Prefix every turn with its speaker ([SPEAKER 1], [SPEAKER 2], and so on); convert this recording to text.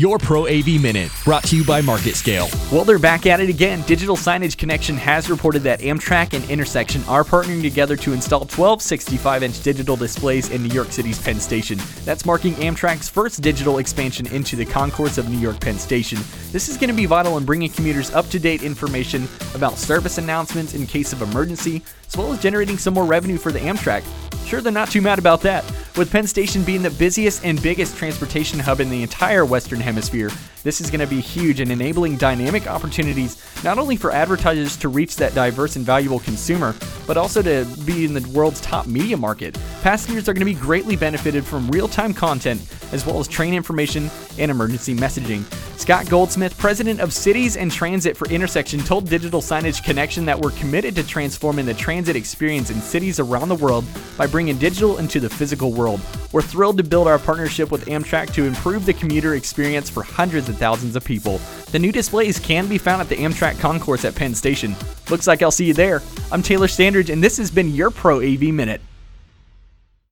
[SPEAKER 1] Your Pro AV Minute, brought to you by MarketScale.
[SPEAKER 2] Well, they're back at it again. Digital Signage Connection has reported that Amtrak and Intersection are partnering together to install 12 65 inch digital displays in New York City's Penn Station. That's marking Amtrak's first digital expansion into the concourse of New York Penn Station. This is going to be vital in bringing commuters up to date information about service announcements in case of emergency, as well as generating some more revenue for the Amtrak. Sure, they're not too mad about that. With Penn Station being the busiest and biggest transportation hub in the entire Western Hemisphere, this is going to be huge in enabling dynamic opportunities not only for advertisers to reach that diverse and valuable consumer, but also to be in the world's top media market. Passengers are going to be greatly benefited from real time content as well as train information and emergency messaging. Scott Goldsmith, president of Cities and Transit for Intersection, told Digital Signage Connection that we're committed to transforming the transit experience in cities around the world by bringing digital into the physical world. We're thrilled to build our partnership with Amtrak to improve the commuter experience for hundreds of thousands of people. The new displays can be found at the Amtrak concourse at Penn Station. Looks like I'll see you there. I'm Taylor Standridge, and this has been your Pro AV Minute.